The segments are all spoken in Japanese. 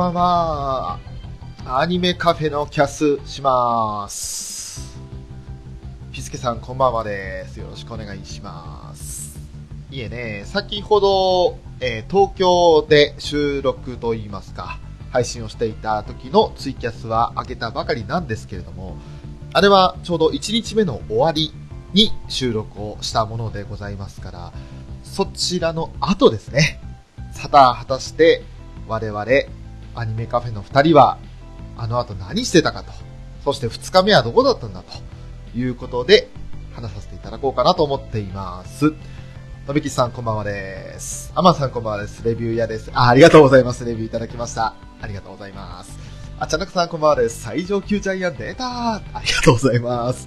こんばは。アニメカフェのキャスします。ピスケさん、こんばんはです。よろしくお願いします。いえね、先ほど、えー東京で収録といいますか、配信をしていた時のツイキャスは開けたばかりなんですけれども、あれはちょうど1日目の終わりに収録をしたものでございますから、そちらの後ですね。さた果たして我々アニメカフェの2人はあの後何してたかと、そして2日目はどこだったんだということで話させていただこうかなと思っています。のびきさんこんばんはです。アマさんこんばんはです。レビュー屋です。あ、ありがとうございます。レビューいただきました。ありがとうございます。あちゃなくさんこんばんはです。最上級ジャイアン出たありがとうございます。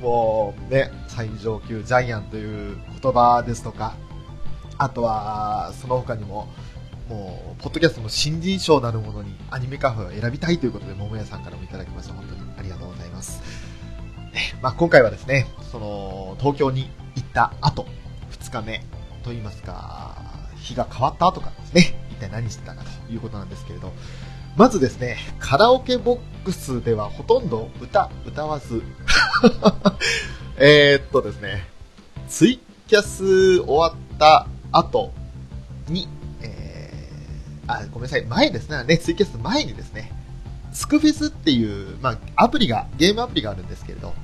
もうね、最上級ジャイアンという言葉ですとか、あとは、その他にも、もう、ポッドキャストの新人賞なるものにアニメカフェを選びたいということで、桃屋さんからもいただきました。本当にありがとうございます。ねまあ、今回はですね、その、東京に行った後、2日目と言いますか、日が変わった後からですね、一体何してたかということなんですけれど、まずですね、カラオケボックスではほとんど歌、歌わず、えっとですね、ツイキャス終わった後に、あ、ごめんなさい、前ですね、ね、ツイキャス前にですね、スクフェスっていう、まあ、アプリが、ゲームアプリがあるんですけれど、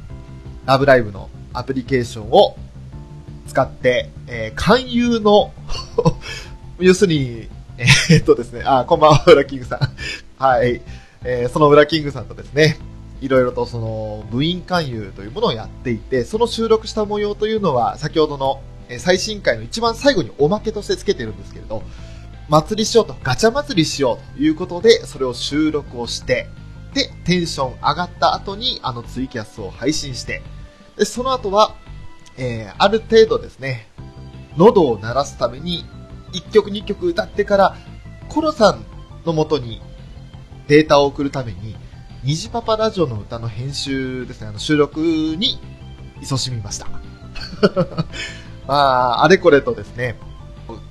ラブライブのアプリケーションを使って、えー、勧誘の、要するに、えーっとですね、あ、こんばんは、ウラキングさん。はい。えーそのウラキングさんとですね、いろいろとその部員勧誘というものをやっていて、その収録した模様というのは、先ほどの最新回の一番最後におまけとしてつけてるんですけれど、祭りしようと、ガチャ祭りしようということで、それを収録をして、で、テンション上がった後に、あのツイキャスを配信して、で、その後は、えーある程度ですね、喉を鳴らすために、1曲2曲歌ってから、コロさんの元にデータを送るために、虹パパラジオの歌の編集ですね、あの収録に勤しみました。まあ、あれこれとですね、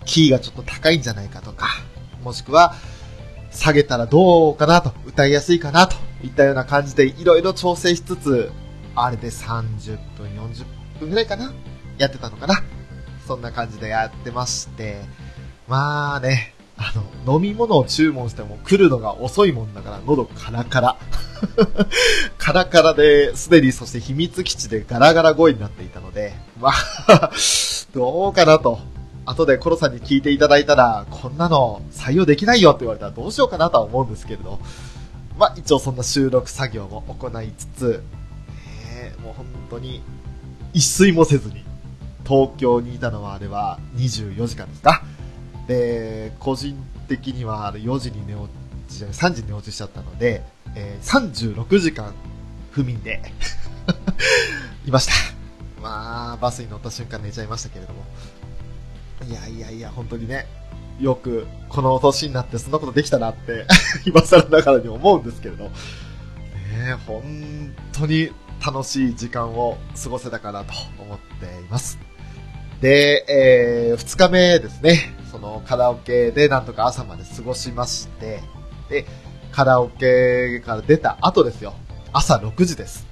キーがちょっと高いんじゃないかとか、もしくは、下げたらどうかなと、歌いやすいかなといったような感じでいろいろ調整しつつ、あれで30分、40分ぐらいかなやってたのかなそんな感じでやってまして、まあね、あの、飲み物を注文しても来るのが遅いもんだから、喉カラカラ。カラカラで、すでにそして秘密基地でガラガラ声になっていたので、まあ、どうかなと。後でコロさんに聞いていただいたら、こんなの採用できないよって言われたらどうしようかなとは思うんですけれど、まあ一応そんな収録作業も行いつつ、ねえもう本当に一睡もせずに、東京にいたのはあれは24時間ですかで、個人的にはあの4時に寝落ち、3時に寝落ちしちゃったので、えー36時間不眠で いました。まあ、バスに乗った瞬間寝ちゃいましたけれども。いやいやいや、本当にね、よく、この年になってそんなことできたなって、今更ながらに思うんですけれど。ねえ、本当に楽しい時間を過ごせたかなと思っています。で、えー、二日目ですね、そのカラオケでなんとか朝まで過ごしまして、で、カラオケから出た後ですよ。朝6時です。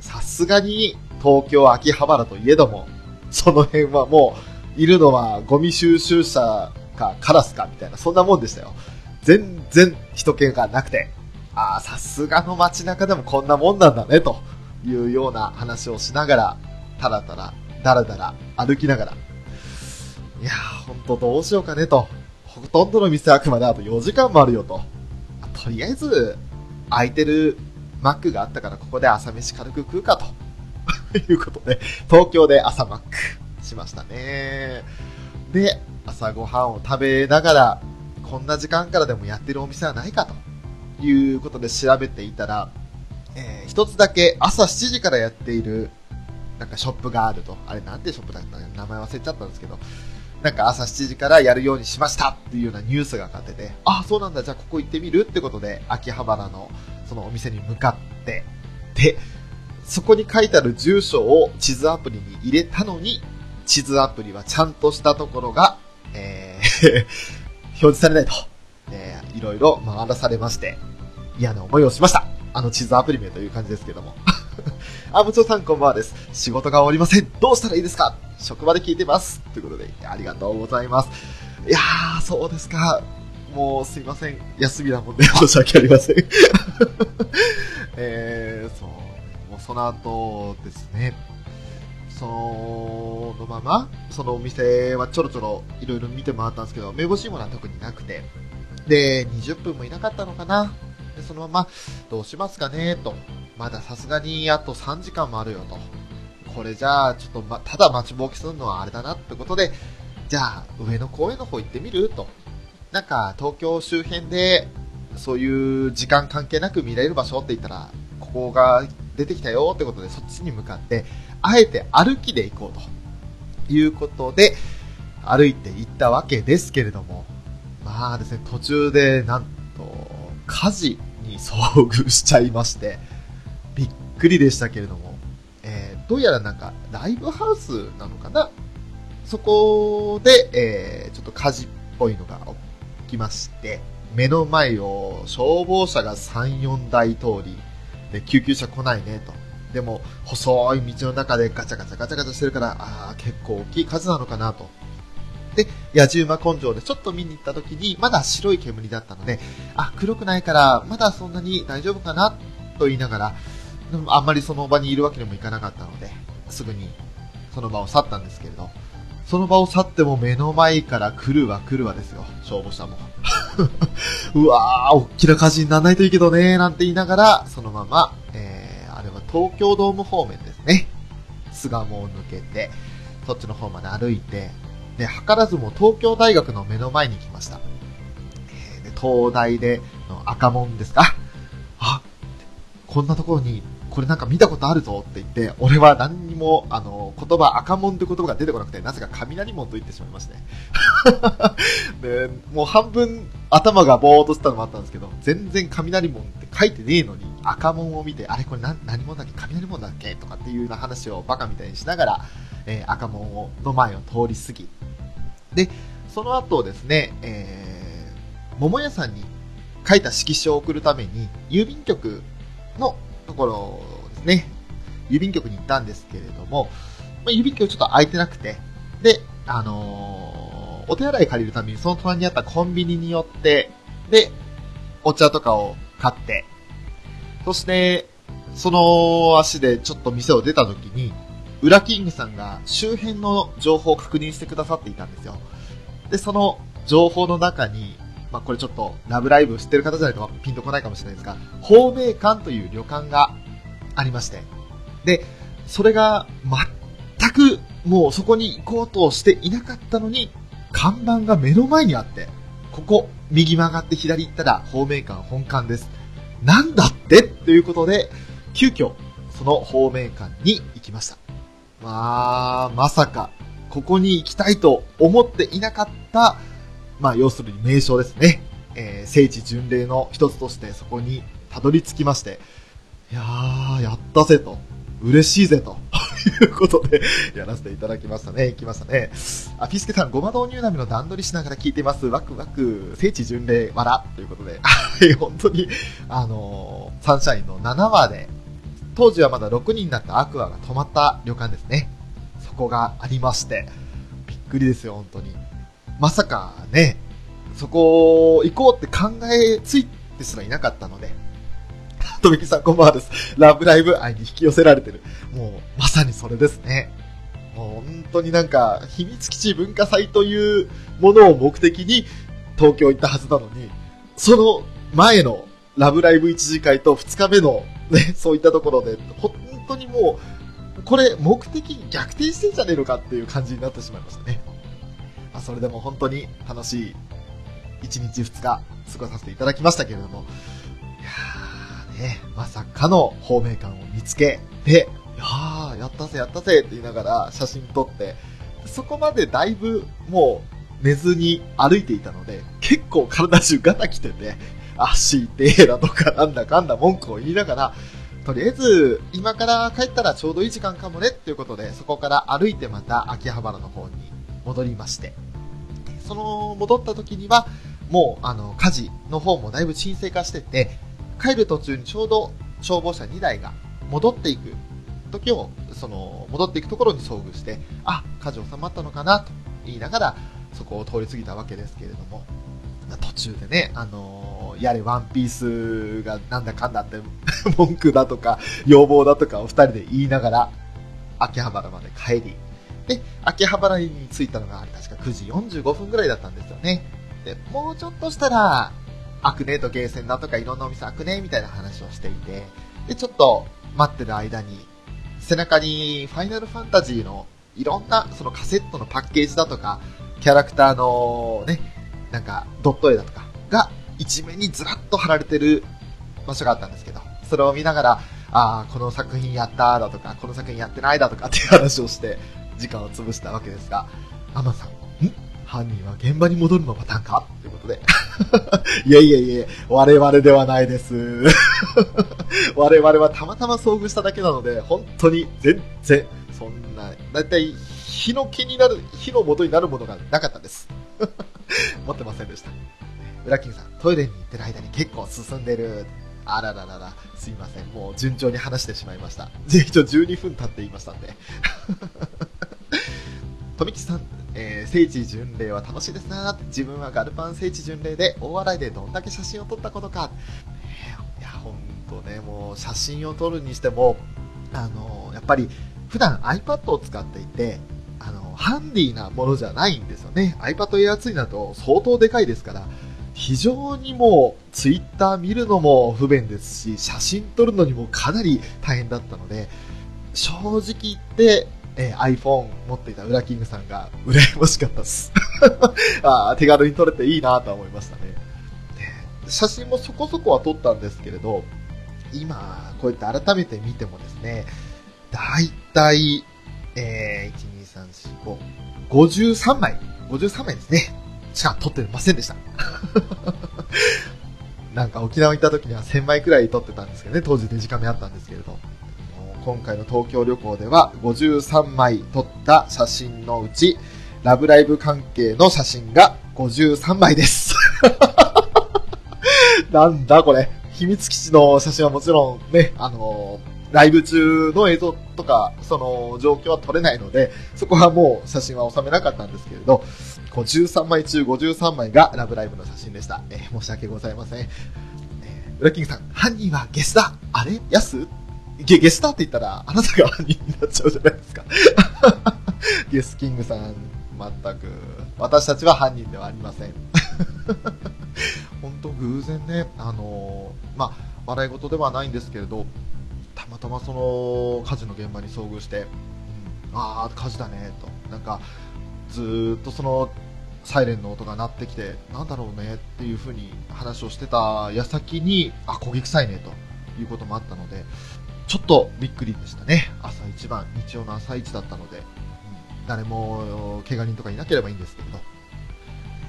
さすがに東京秋葉原といえども、その辺はもう、いるのはゴミ収集車かカラスかみたいな、そんなもんでしたよ。全然人気がなくて、ああ、さすがの街中でもこんなもんなんだね、というような話をしながら、たらたら、だらだら歩きながら、いやー、ほんとどうしようかねと。ほとんどの店開くまであと4時間もあるよと。とりあえず、空いてるマックがあったからここで朝飯軽く食うかと。いうことで、東京で朝マックしましたね。で、朝ごはんを食べながら、こんな時間からでもやってるお店はないかということで調べていたら、えー一つだけ朝7時からやっているなんかショップがあると。あれなんてショップだったか名前忘れちゃったんですけど、なんか朝7時からやるようにしましたっていうようなニュースがかってて、あ、そうなんだ、じゃあここ行ってみるってことで、秋葉原のそのお店に向かって、で、そこに書いてある住所を地図アプリに入れたのに、地図アプリはちゃんとしたところが、えー 表示されないと。えーいろいろ回らされまして、嫌な思いをしました。あの地図アプリ名という感じですけども。あ、部長さんこんばんはです。仕事が終わりません。どうしたらいいですか？職場で聞いてます。ということで、ありがとうございます。いやー、そうですか。もうすいません。休みなもんで申し訳ありません。えー、そう。もうその後ですね。そのまま、そのお店はちょろちょろいろいろ見て回ったんですけど、めぼしいものは特になくて。で、20分もいなかったのかな。で、そのまま、どうしますかねと。まださすがにあと3時間もあるよと。これじゃあ、ちょっと、ま、ただ待ちぼうきするのはあれだなってことで、じゃあ、上野公園の方行ってみる？と。なんか、東京周辺で、そういう時間関係なく見られる場所って言ったら、ここが出てきたよってことで、そっちに向かって、あえて歩きで行こうと。いうことで、歩いて行ったわけですけれども、まあですね、途中で、なんと、火事に遭遇しちゃいまして、びっくりでしたけれども、えーどうやらなんか、ライブハウスなのかな？そこで、えーちょっと火事っぽいのが起きまして、目の前を消防車が3、4台通り、で、救急車来ないねと。でも、細い道の中でガチャガチャガチャガチャしてるから、ああ、結構大きい火事なのかなと。で、野じ馬根性でちょっと見に行った時に、まだ白い煙だったので、あ、黒くないから、まだそんなに大丈夫かなと言いながら、あんまりその場にいるわけにもいかなかったので、すぐにその場を去ったんですけれど、その場を去っても目の前から来るわ来るわですよ、消防車も。うわー、大きな火事にならないといいけどねなんて言いながら、そのまま、えー、東京ドーム方面ですね。巣鴨を抜けて、そっちの方まで歩いて、で、図らずも東京大学の目の前に来ました。えーで東大での赤門ですか？あ、こんなところに、これなんか見たことあるぞって言って、俺は何にも、あの、言葉、赤門って言葉が出てこなくて、なぜか雷門と言ってしまいまして。で、もう半分頭がぼーっとしたのもあったんですけど、全然雷門って書いてねえのに、赤門を見て、あれこれ何何門だっけ雷門だっけとかっていうような話をバカみたいにしながら、えー赤門をの前を通り過ぎ。で、その後ですね、えー、桃屋さんに書いた色紙を送るために、郵便局のところですね、郵便局に行ったんですけれども、まあ、郵便局ちょっと空いてなくて、で、あのーお手洗い借りるためにその隣にあったコンビニに寄って、で、お茶とかを買って、そして、その足でちょっと店を出た時に、ウラキングさんが周辺の情報を確認してくださっていたんですよ。で、その情報の中に、まあ、これちょっと、ラブライブ知ってる方じゃないとピンとこないかもしれないですが、宝明館という旅館がありまして、で、それが全くもうそこに行こうとしていなかったのに、看板が目の前にあって、ここ、右曲がって左行ったら方面館本館です。なんだでということで、急遽、その方面館に行ききました。まあ、まさか、ここに行きたいと思っていなかった、まあ、要するに名称ですね。えー聖地巡礼の一つとしてそこにたどり着きまして、いやー、やったぜと、嬉しいぜと、いうことで、やらせていただきましたね。行きましたね。あ、ピースケさん、ごま導入波の段取りしながら聞いています。ワクワク、聖地巡礼、わら、ということで、はい、本当に、あのーサンシャインの7話で、当時はまだ6人になったアクアが泊まった旅館ですね。そこがありまして、びっくりですよ、本当に。まさかね、そこ行こうって考えついてすらいなかったので、とめきさんこんばんはです。ラブライブ愛に引き寄せられてる。もう、まさにそれですね。もう本当になんか、秘密基地文化祭というものを目的に東京行ったはずなのに、その前のラブライブ一次会と2日目のね、そういったところで、本当にもう、これ目的逆転してんじゃねえのかっていう感じになってしまいましたね。まあ、それでも本当に楽しい1日2日過ごさせていただきましたけれども、ね、まさかの方面感を見つけて、いやー、やったぜやったぜって言いながら写真撮って、そこまでだいぶもう寝ずに歩いていたので、結構体中ガタ来てて、足痛えだとかなんだかんだ文句を言いながら、とりあえず今から帰ったらちょうどいい時間かもねっていうことで、そこから歩いてまた秋葉原の方に戻りまして、その戻った時には、もうあの火事の方もだいぶ沈静化してて、帰る途中にちょうど消防車2台が戻っていく時を、その戻っていくところに遭遇して、あ、火事収まったのかなと言いながら、そこを通り過ぎたわけですけれども、途中でね、あのーやれワンピースがなんだかんだって 文句だとか要望だとかを二人で言いながら秋葉原まで帰りで秋葉原に着いたのが確か9時45分ぐらいだったんですよね。でもうちょっとしたらアクネとゲーセンだとかいろんなお店開くねみたいな話をしていてでちょっと待ってる間に背中にファイナルファンタジーのいろんなそのカセットのパッケージだとかキャラクターのねなんかドット絵だとかが一面にずらっと貼られてる場所があったんですけど、それを見ながら、ああ、この作品やっただとか、この作品やってないだとかっていう話をして、時間を潰したわけですが、アマさん、ん？犯人は現場に戻るのパターンか？ということで。いやいやいや、我々ではないです。我々はたまたま遭遇しただけなので、本当に全然、そんな、だいたい火の気になる、火の元になるものがなかったです。持ってませんでした。ウラキングさん、トイレに行ってる間に結構進んでる。あらららら、すいません。もう順調に話してしまいました。一応12分経っていましたんで。富吉さん、えー聖地巡礼は楽しいですな自分はガルパン聖地巡礼で大笑いでどんだけ写真を撮ったことか。いや、ほんとね、もう写真を撮るにしても、あのやっぱり普段 iPad を使っていて、あの、ハンディなものじゃないんですよね。iPad Air 2になると相当でかいですから、非常にもう Twitter 見るのも不便ですし、写真撮るのにもかなり大変だったので、正直言って、えー iPhone 持っていたウラキングさんが羨ましかったです。あー手軽に撮れていいなと思いましたね。写真もそこそこは撮ったんですけれど、今、こうやって改めて見てもですね、だいたい、えー、1、2、3、4、5、53枚、53枚ですね。しか撮ってませんでした。なんか沖縄行った時には1000枚くらい撮ってたんですけどね、当時デジカメあったんですけれど。今回の東京旅行では53枚撮った写真のうち、ラブライブ関係の写真が53枚です。なんだこれ。秘密基地の写真はもちろんね、あのライブ中の映像とか、その状況は撮れないので、そこはもう写真は収めなかったんですけれど、53枚中53枚がラブライブの写真でした。えー申し訳ございません。えー、ウラキングさん、犯人はゲスだあれ？ヤスゲ、ゲスターって言ったら、あなたが犯人になっちゃうじゃないですか。ゲスキングさん、全く、私たちは犯人ではありません。本当偶然ね、あのーまあ、笑い事ではないんですけれど、たまたまその火事の現場に遭遇して、うん、ああ、火事だね、と。なんか、ずーっとその、サイレンの音が鳴ってきて、なんだろうねっていう風に話をしてた矢先に、あ、焦げ臭いねということもあったので、ちょっとびっくりでしたね。朝一番、日曜の朝一だったので、うん誰も怪我人とかいなければいいんですけど。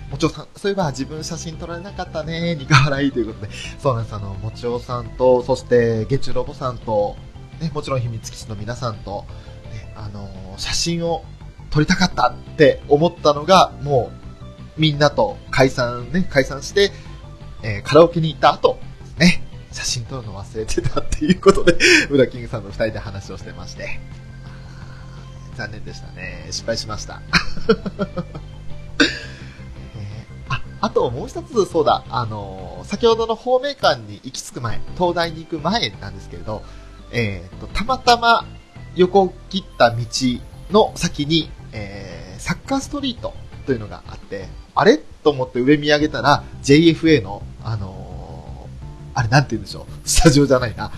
もちおさん、そういえば自分写真撮られなかったね、苦笑いということで。そうなんです、あの、もちおさんと、そして、月中ロボさんと、ね、もちろん秘密基地の皆さんと、ね、あの写真を撮りたかったって思ったのが、もう、みんなと解散ね、解散して、えーカラオケに行った後、写真撮るの忘れてたっていうことで、ウラキングさんと二人で話をしてまして、残念でしたね。失敗しました。あ、ともう一つ、そうだ、あのー先ほどの方面館に行き着く前、東大に行く前なんですけれど、えーと、たまたま横切った道の先に、えーサッカーストリートというのがあって、あれ？と思って上見上げたら、JFA の、あのあれなんて言うんでしょう、スタジオじゃないな、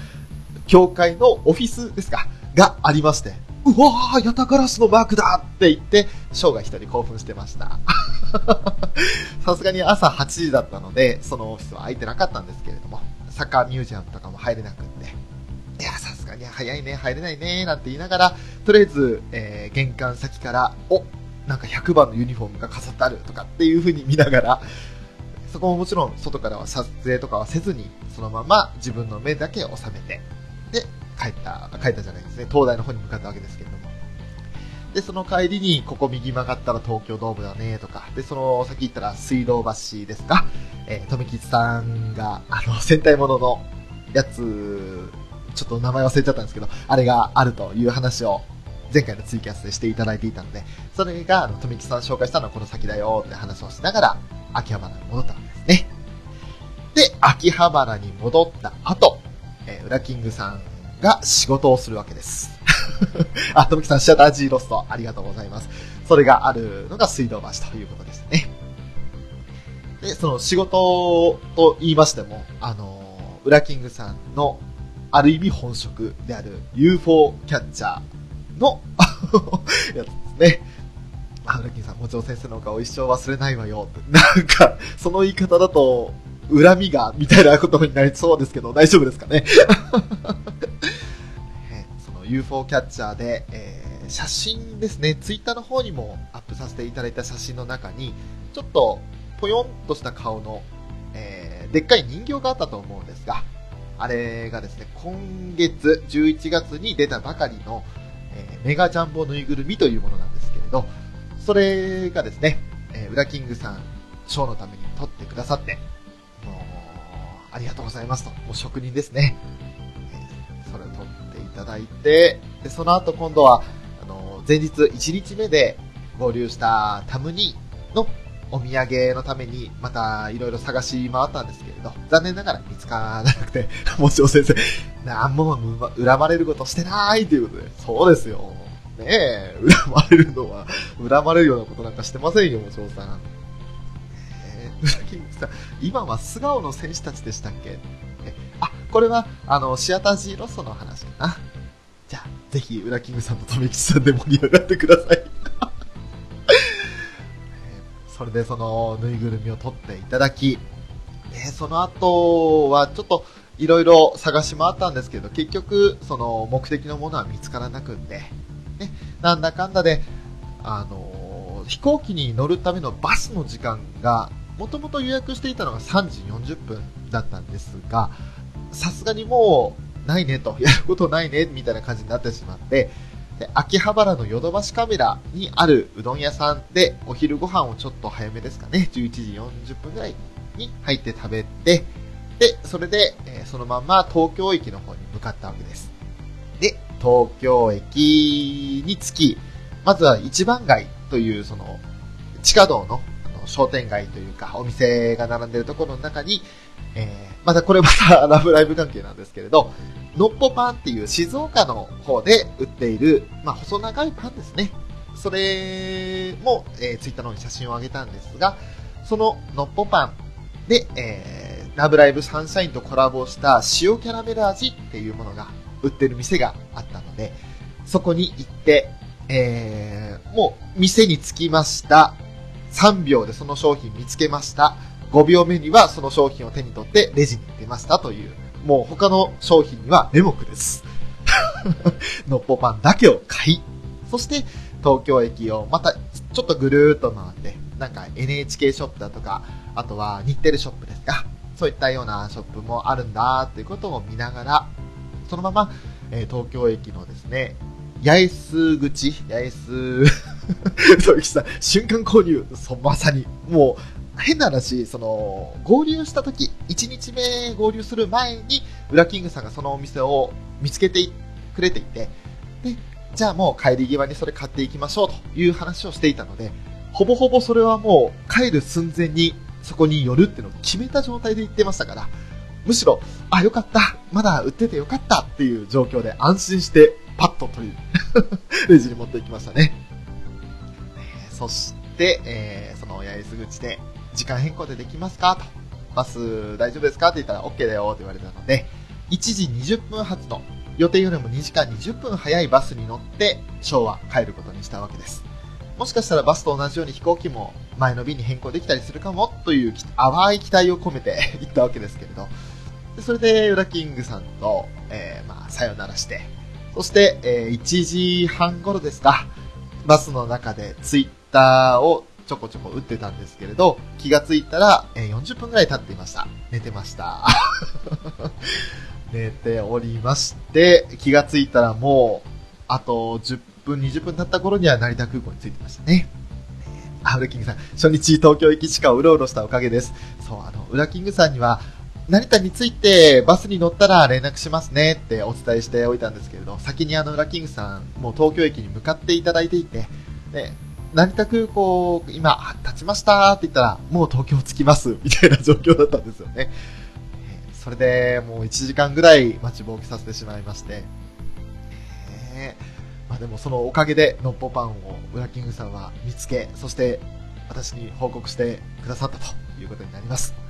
教会のオフィスですか、がありまして、うわー、ヤタガラスのマークだって言って、ショーが一人興奮してました。さすがに朝8時だったので、そのオフィスは空いてなかったんですけれども、サッカーミュージアムとかも入れなくって、いや、さすがに早いね、入れないね、なんて言いながら、とりあえず、えー玄関先から、おなんか100番のユニフォームが飾ってあるとかっていう風に見ながら、そこももちろん外からは撮影とかはせずに、そのまま自分の目だけ収めて、で、帰った、帰ったじゃないですね、東大の方に向かったわけですけれども。で、その帰りに、ここ右曲がったら東京ドームだね、とか、で、その先行ったら水道橋ですか、えー、富吉さんが、あの、戦隊もののやつ、ちょっと名前忘れちゃったんですけど、あれがあるという話を、前回のツイキャスでしていただいていたので、それが、あの、富吉さん紹介したのはこの先だよって話をしながら、秋葉原に戻ったわけですね。で、秋葉原に戻った後、えー、ウラキングさんが仕事をするわけです。あ、富木さん、シャタージーロスト、ありがとうございます。それがあるのが水道橋ということですね。で、その仕事と言いましても、あのー、ウラキングさんの、ある意味本職である UFO キャッチャーの やつですね。あ、ウラキングさん、もちろん先生のお顔一生忘れないわよって。なんか、その言い方だと、恨みが、みたいなことになりそうですけど、大丈夫ですかね？その UFO キャッチャーで、えー写真ですね、ツイッターの方にもアップさせていただいた写真の中に、ちょっとぽよんとした顔の、えーでっかい人形があったと思うんですが、あれがですね、今月11月に出たばかりの、えーメガジャンボぬいぐるみというものなんですけれど、それがですね、えーウラキングさん、ショーのために撮ってくださって、もう、ありがとうございますと、もう職人ですね。えーそれを撮っていただいて、で、その後今度は、あの、前日1日目で合流したタムニーのお土産のために、またいろいろ探し回ったんですけれど、残念ながら見つからなくて、もちろん先生、なんも恨まれることしてないということで、そうですよ。ねえ、恨まれるのは、恨まれるようなことなんかしてませんよ、もちろんさん。えー、ウラキングさん、今は素顔の選手たちでしたっけ？えあ、これは、あの、シアタージーロストの話かな。じゃあ、ぜひ、ウラキングさんと富吉さんで盛り上がってください。それで、その、ぬいぐるみを取っていただき、で、その後は、ちょっと、いろいろ探し回ったんですけど、結局、その、目的のものは見つからなくって、なんだかんだで、あの飛行機に乗るためのバスの時間が、もともと予約していたのが3時40分だったんですが、さすがにもう、ないねと、やることないね、みたいな感じになってしまって、で秋葉原のヨドバシカメラにあるうどん屋さんで、お昼ご飯をちょっと早めですかね、11時40分ぐらいに入って食べて、で、それで、えそのまま東京駅の方に向かったわけです。東京駅に着き、まずは一番街という、その、地下道のの商店街というか、お店が並んでるところの中に、えーまたこれまたラブライブ関係なんですけれど、のっぽパンっていう静岡の方で売っている、まあ、細長いパンですね。それも、えーツイッターの方に写真を上げたんですが、そののっぽパンで、えーラブライブサンシャインとコラボした塩キャラメル味っていうものが売ってる店があったので、そこに行って、えーもう店に着きました。3秒でその商品見つけました。5秒目にはその商品を手に取ってレジに出ましたという、もう他の商品には目目です。のっぽパンだけを買い、そして東京駅をまたちょっとぐるーっと回って、なんか NHK ショップだとか、あとは日テレショップですか、そういったようなショップもあるんだっていうことを見ながら、そのまま、えー東京駅のですね、八重洲口、八重洲、そうした瞬間購入、そう、まさに、もう、変な話、その、合流した時、1日目合流する前に、ウラキングさんがそのお店を見つけてくれていて、で、じゃあもう帰り際にそれ買っていきましょうという話をしていたので、ほぼほぼそれはもう帰る寸前にそこに寄るっていうのを決めた状態で行ってましたから、むしろ、あ、よかった、まだ売っててよかったっていう状況で安心してパッと取り、レジに持っていきましたね。そして、えーその八重洲口で、時間変更でできますか？と。バス大丈夫ですか？って言ったら OK だよって言われたので、1時20分発の予定よりも2時間20分早いバスに乗って昭和帰ることにしたわけです。もしかしたらバスと同じように飛行機も前の便に変更できたりするかもという淡い期待を込めて 行ったわけですけれど、でそれでウラキングさんと、えーまあ、さよならして、そして、えー1時半頃ですか、バスの中でツイッターをちょこちょこ打ってたんですけれど、気がついたら、えー40分くらい経っていました。寝てました。寝ておりまして、気がついたらもう、あと10分、20分経った頃には成田空港に着いてましたね。あ、ウラキングさん、初日東京駅地下をうろうろしたおかげです。そう、あの、ウラキングさんには、成田に着いてバスに乗ったら連絡しますねってお伝えしておいたんですけれど、先にあの、ウラキングさん、もう東京駅に向かっていただいていて、で、成田空港、今、立ちましたって言ったら、もう東京着きます、みたいな状況だったんですよね。それで、もう1時間ぐらい待ちぼうけさせてしまいまして、えーまあでもそのおかげで、のっぽパンをウラキングさんは見つけ、そして私に報告してくださったということになります。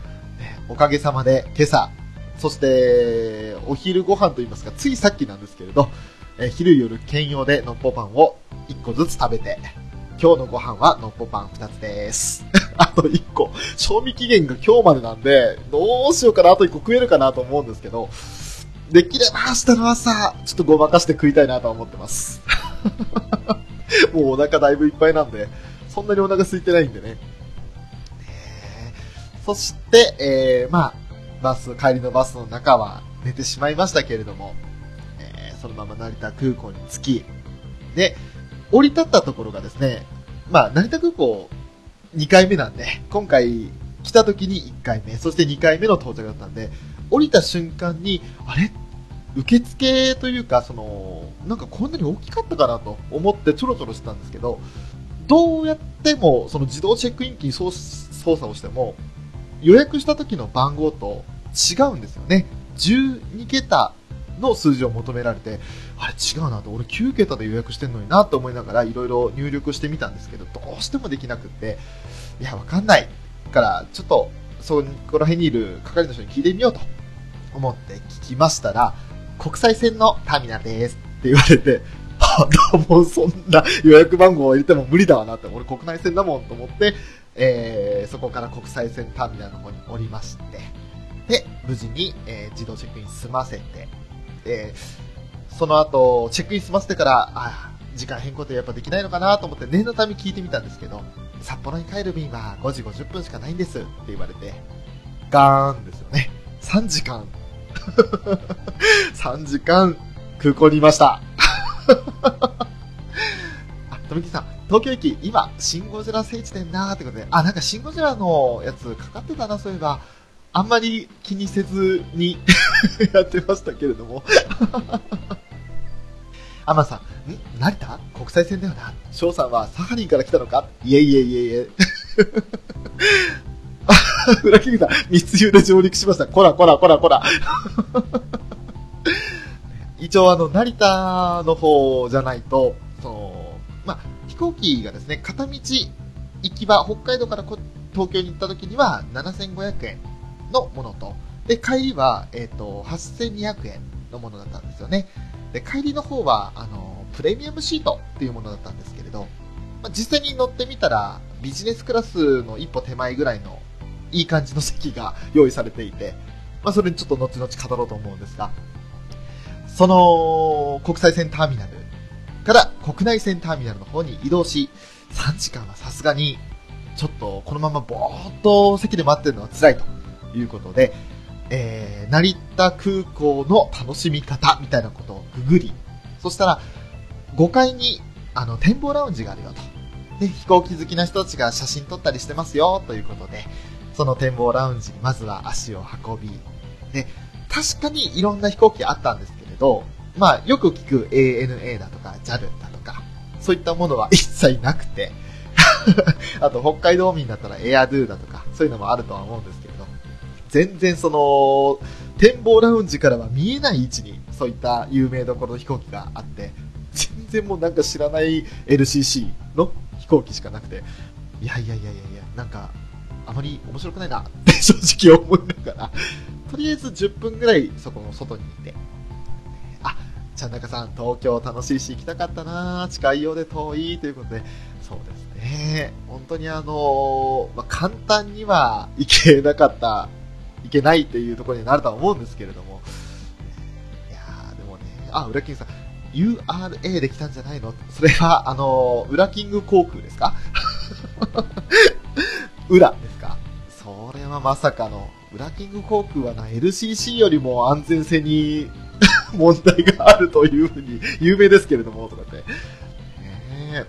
おかげさまで今朝、そしてお昼ご飯といいますか、ついさっきなんですけれど、え昼夜兼用でのっぽパンを1個ずつ食べて、今日のご飯はのっぽパン2つです。あと1個。賞味期限が今日までなんで、どうしようかな、あと1個食えるかなと思うんですけど、できれば明日の朝、ちょっとごまかして食いたいなとは思ってます。もうお腹だいぶいっぱいなんで、そんなにお腹空いてないんでね。そして、えー、まあ、バス、帰りのバスの中は寝てしまいましたけれども、えーそのまま成田空港に着き、で、降り立ったところがですね、まあ、成田空港2回目なんで、今回来た時に1回目、そして2回目の到着だったんで、降りた瞬間に、あれ？受付というか、その、なんかこんなに大きかったかなと思ってちょろちょろしてたんですけど、どうやっても、その自動チェックイン機に操作をしても、予約した時の番号と違うんですよね。12桁の数字を求められて、あれ違うなと、俺9桁で予約してんのになと思いながらいろいろ入力してみたんですけど、どうしてもできなくって、いや、わかんない。から、ちょっと、そこら辺にいる係の人に聞いてみようと思って聞きましたら、国際線のターミナルですって言われて、あ、どうそんな予約番号を入れても無理だわなって、俺国内線だもんと思って、えー、そこから国際線ターミナルの方に降りまして、で、無事に、えー自動チェックイン済ませて、えーその後、チェックイン済ませてから、あ時間変更ってやっぱできないのかなと思って念のため聞いてみたんですけど、札幌に帰る便は5時50分しかないんですって言われて、ガーンですよね。3時間。3時間空港にいました。あ、富木さん、東京駅、今、シンゴジラ聖地点なーってことで、あ、なんかシンゴジラのやつかかってたな、そういえば。あんまり気にせずに やってましたけれども。アマさん、ん？成田？国際線だよな。翔さんはサハリンから来たのか？いえいえいえいえ。あ、裏切りだ。密輸で上陸しました。こらこらこらこら。一応あの、成田の方じゃないと、その、行機がですね、片道行きは北海道からこ東京に行った時には7500円のものと、で、帰りは、えっ、と、8200円のものだったんですよね。で、帰りの方は、あの、プレミアムシートっていうものだったんですけれど、まあ、実際に乗ってみたら、ビジネスクラスの一歩手前ぐらいのいい感じの席が用意されていて、まあ、それにちょっと後々語ろうと思うんですが、その国際線ターミナルから国内線ターミナルの方に移動し、3時間はさすがに、ちょっとこのままぼーっと席で待ってるのは辛いということで、えー、成田空港の楽しみ方みたいなことをググり、そしたら、5階に、あの、展望ラウンジがあるよと。で、飛行機好きな人たちが写真撮ったりしてますよ、ということで、その展望ラウンジにまずは足を運び、で、確かにいろんな飛行機あったんですけれど、まあ、よく聞く ANA だとか JAL だとか、そういったものは一切なくて、あと北海道民だったらエアドゥだとか、そういうのもあるとは思うんですけれど、全然その、展望ラウンジからは見えない位置に、そういった有名どころの飛行機があって、全然もうなんか知らない LCC の飛行機しかなくて、いやいやいやいやいや、なんか、あまり面白くないなって正直思いながら、とりあえず10分ぐらいそこの外にいて、あ、ちゃんなかさん、東京楽しいし行きたかったな近いようで遠いということで、そうですね。本当にあの、まあ、簡単には行けなかった、行けないっていうところになるとは思うんですけれども、いやー、でもね、あ、裏金さん、URA で来たんじゃないの？それは、あの、裏キング航空ですか？裏ですか？それはまさかの、裏キング航空はな、LCC よりも安全性に問題があるというふうに有名ですけれども、とかって。ねえ。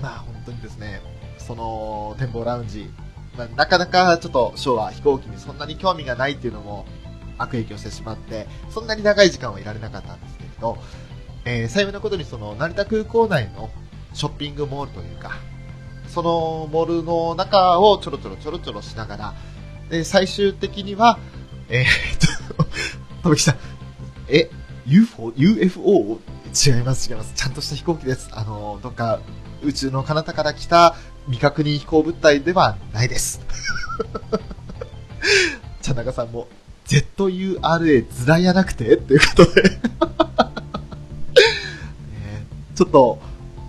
まあ本当にですね、その展望ラウンジ、まあ、なかなかちょっと昭和飛行機にそんなに興味がないっていうのも悪影響してしまって、そんなに長い時間はいられなかったんですけれど、えー、幸いなことにその成田空港内のショッピングモールというか、そのモールの中をちょろちょろちょろちょろしながら、で、最終的には、えー、っと、と、木さん、え、UFO? UFO? 違います、違います。ちゃんとした飛行機です。あの、どっか宇宙の彼方から来た未確認飛行物体ではないです。茶中さんも、ZURA ずらやなくて？っていうことで ちょっと、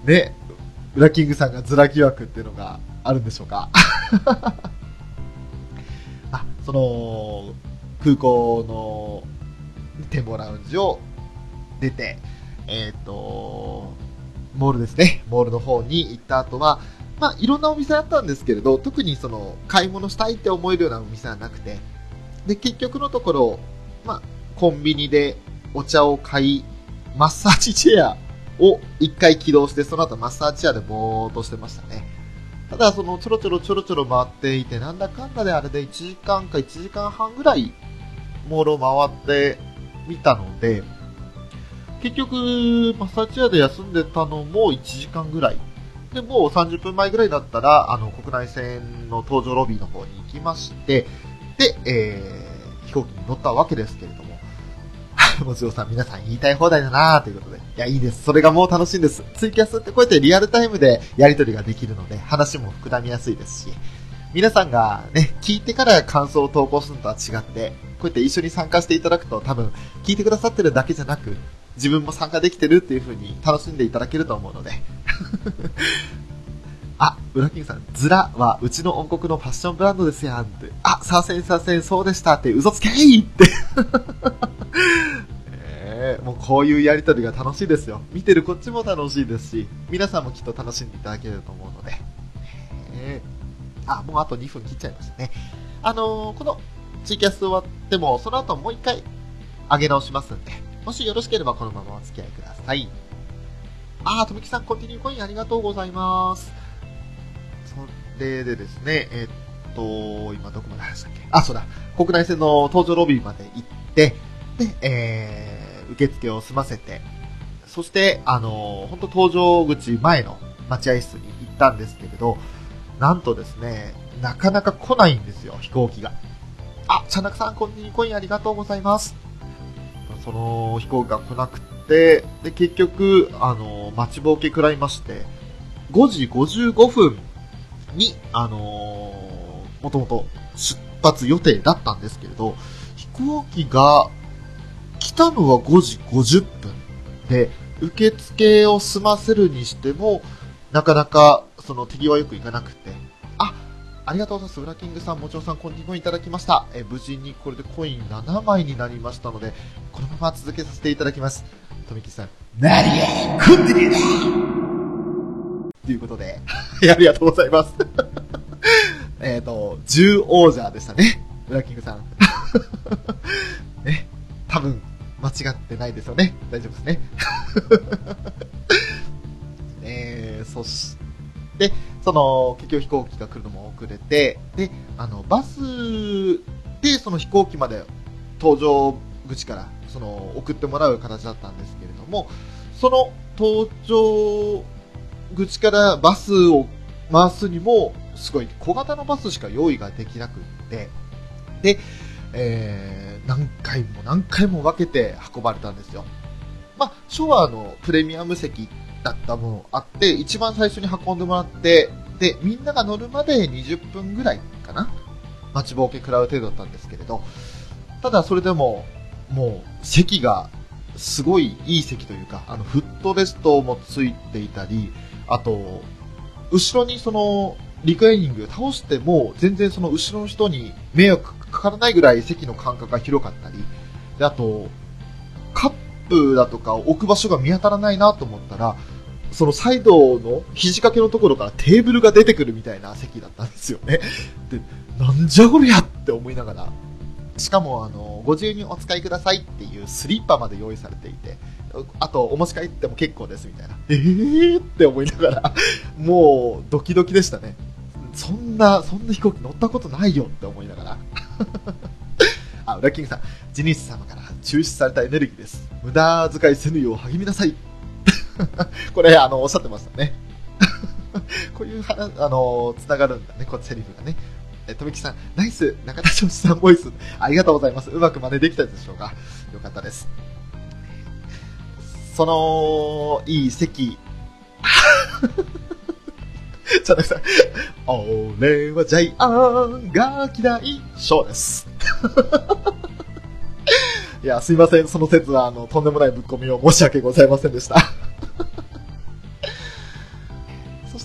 ね、ウラキングさんがズラ疑惑っていうのがあるんでしょうか？あ、その、空港の展望ラウンジを出て、えっ、ー、と、モールですね、モールの方に行った後は、まあ、いろんなお店あったんですけれど、特にその、買い物したいって思えるようなお店はなくて、で、結局のところ、まあ、コンビニでお茶を買い、マッサージチェアを一回起動して、その後マッサージチェアでぼーっとしてましたね。ただ、そのちょろちょろちょろちょろ回っていて、なんだかんだであれで1時間か1時間半ぐらい、モールを回ってみたので、結局、マッサージチェアで休んでたのも1時間ぐらい。で、もう30分前ぐらいだったら、あの、国内線の搭乗ロビーの方に行きまして、で、えー、飛行機に乗ったわけですけれども、もちろんさん皆さん言いたい放題だなーということで、いや、いいです。それがもう楽しいんです。ツイキャスってこうやってリアルタイムでやり取りができるので、話も膨らみやすいですし、皆さんがね、聞いてから感想を投稿するのとは違って、こうやって一緒に参加していただくと多分、聞いてくださってるだけじゃなく、自分も参加できてるっていう風に楽しんでいただけると思うので。あ、ウラキングさん、ズラはうちの音国のファッションブランドですやんって。あ、させんさせん、そうでしたって、嘘つけいって えー、もうこういうやりとりが楽しいですよ。見てるこっちも楽しいですし、皆さんもきっと楽しんでいただけると思うので。えー、あ、もうあと2分切っちゃいましたね。あのー、このツイキャス終わっても、その後もう一回上げ直しますんで、もしよろしければこのままお付き合いください。あー、とみきさん、コンティニューコインありがとうございます。それでですね、えっと、今どこまで話したっけ？あ、そうだ。国内線の搭乗ロビーまで行って、で、えー、受付を済ませて、そして、あの、本当搭乗口前の待合室に行ったんですけれど、なんとですね、なかなか来ないんですよ、飛行機が。あ、チャナクさん、コンティニューコインありがとうございます。その飛行機が来なくて、で、結局、あの、待ちぼうけ食らいまして、5時55分に、あのー、もともと出発予定だったんですけれど、飛行機が来たのは5時50分。で、受付を済ませるにしても、なかなかその手際よくいかなくて、あ、りがとうございます。ウラキングさん、もちろさん、コンティニューいただきました。え無事にこれでコイン7枚になりましたので、このまま続けさせていただきます。とみきさん、何がコンティニューだということで、ありがとうございます。えっと、10王者でしたね。ウラキングさん。ね、多分、間違ってないですよね。大丈夫ですね。えー、そして、その、結局飛行機が来るのも遅れて、で、あの、バスでその飛行機まで搭乗口から、その、送ってもらう形だったんですけれども、その搭乗口からバスを回すにも、すごい小型のバスしか用意ができなくって、で、えー、何回も何回も分けて運ばれたんですよ。まあ、昭和のプレミアム席だったものあって、一番最初に運んでもらって、で、みんなが乗るまで20分ぐらいかな。待ちぼうけ食らう程度だったんですけれど、ただそれでも、もう席がすごいいい席というか、あの、フットレストもついていたり、あと、後ろにその、リクライニング倒しても、全然その後ろの人に迷惑かからないぐらい席の間隔が広かったり、で、あと、カップだとか置く場所が見当たらないなと思ったら、そのサイドの肘掛けのところからテーブルが出てくるみたいな席だったんですよね。で、なんじゃこりゃって思いながら、しかもあの、ご自由にお使いくださいっていうスリッパまで用意されていて、あと、お持ち帰っても結構ですみたいな。えーって思いながら、もう、ドキドキでしたね。そんな、そんな飛行機乗ったことないよって思いながら。あ、裏キングさん、ジニス様から抽出されたエネルギーです。無駄遣いせぬよう励みなさい。これ、あの、おっしゃってましたね。こういう話、あの、つながるんだね、このセリフがね。え、とみきさん、ナイス中田翔子さんボイス。ありがとうございます。うまく真似できたでしょうか？よかったです。その、いい席。ちゃんとさ、俺はジャイアンが嫌い、ショーです。いや、すいません。その説は、あの、とんでもないぶっ込みを申し訳ございませんでした。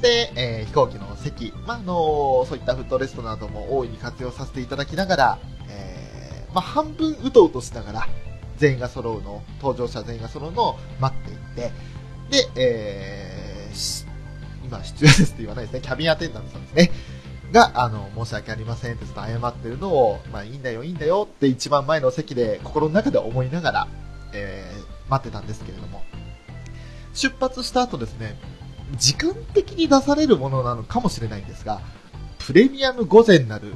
そして、えー飛行機の席、まあ、あのそういったフットレストなども大いに活用させていただきながら、えーまあ、半分うとうとしながら、全員が揃うのを、搭乗者全員が揃うのを待っていって、で、えーし今、失礼ですって言わないですね。キャビンアテンダントさんですね。が、あの、申し訳ありませんってちょっと謝ってるのを、まあいいんだよ、いいんだよって一番前の席で心の中で思いながら、えー待ってたんですけれども、出発した後ですね、時間的に出されるものなのかもしれないんですが、プレミアム午前なる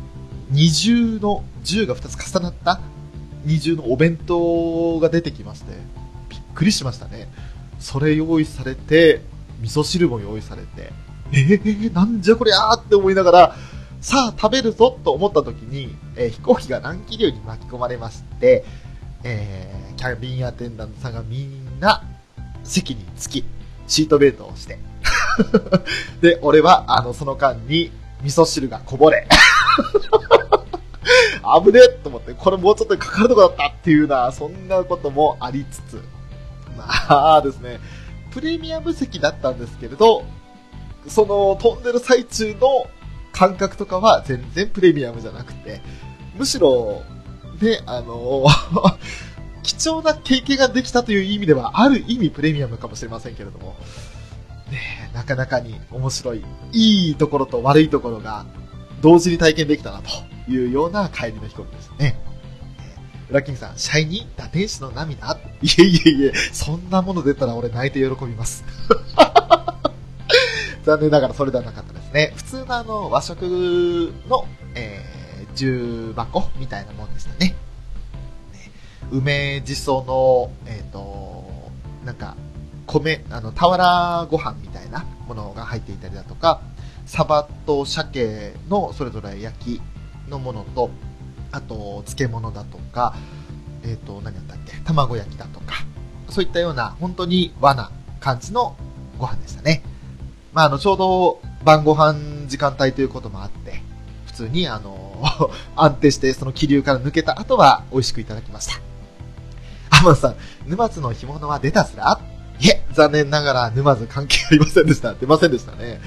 二重の銃が2つ重なった二重のお弁当が出てきまして、びっくりしましたね。それ用意されて、味噌汁も用意されて、えー、なんじゃこりゃーって思いながら、さあ食べるぞと思った時に、えー飛行機が乱気流に巻き込まれまして、えーキャビンアテンダントさんがみんな席につき、シートベルトをして、で、俺は、あの、その間に、味噌汁がこぼれ。危ねえと思って、これもうちょっとかかるとこだったっていうような、そんなこともありつつ、まあですね、プレミアム席だったんですけれど、その飛んでる最中の感覚とかは全然プレミアムじゃなくて、むしろ、ね、あの、貴重な経験ができたという意味では、ある意味プレミアムかもしれませんけれども、なかなかに面白い、いいところと悪いところが同時に体験できたなというような帰りの飛行機ですね。えーウラキンさん、シャイニー打天使の涙いえいえいえ、そんなもの出たら俺泣いて喜びます。残念ながらそれではなかったですね。普通のあの和食の、えー、重箱みたいなもんでしたね。ね梅じその、えっ、と、なんか、米、あの、俵ご飯みたいなものが入っていたりだとか、サバと鮭のそれぞれ焼きのものと、あと、漬物だとか、えっ、と、何だったっけ、卵焼きだとか、そういったような、本当に和な感じのご飯でしたね。まあ、あの、ちょうど晩ご飯時間帯ということもあって、普通に、あの、安定してその気流から抜けた後は美味しくいただきました。アマンさん、沼津の干物は出たすら？いえ、残念ながら沼津関係ありませんでした。出ませんでしたね。え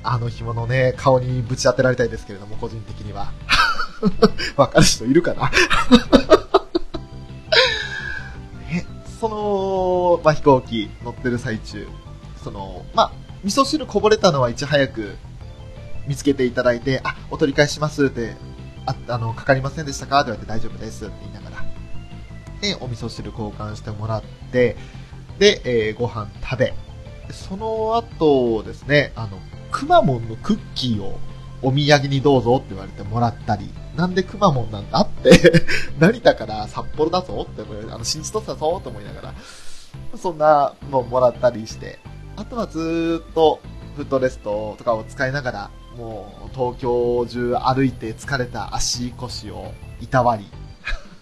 ーあの紐のね、顔にぶち当てられたいですけれども、個人的には。わかる人いるかな？ね、その、まあ、飛行機乗ってる最中、その、まあ、味噌汁こぼれたのはいち早く見つけていただいて、あ、お取り返しますって、あ、あの、かかりませんでしたか？って言われて大丈夫ですって言いながら、で、お味噌汁交換してもらって、で、えーご飯食べ、その後ですね、あの、くまモンのクッキーをお土産にどうぞって言われてもらったり、なんでくまモンなんだって、成田から札幌だぞって思い、あの、新千歳だぞと思いながら、そんなもんもらったりして、あとはずっとフットレストとかを使いながら、もう東京中歩いて疲れた足腰をいたわり、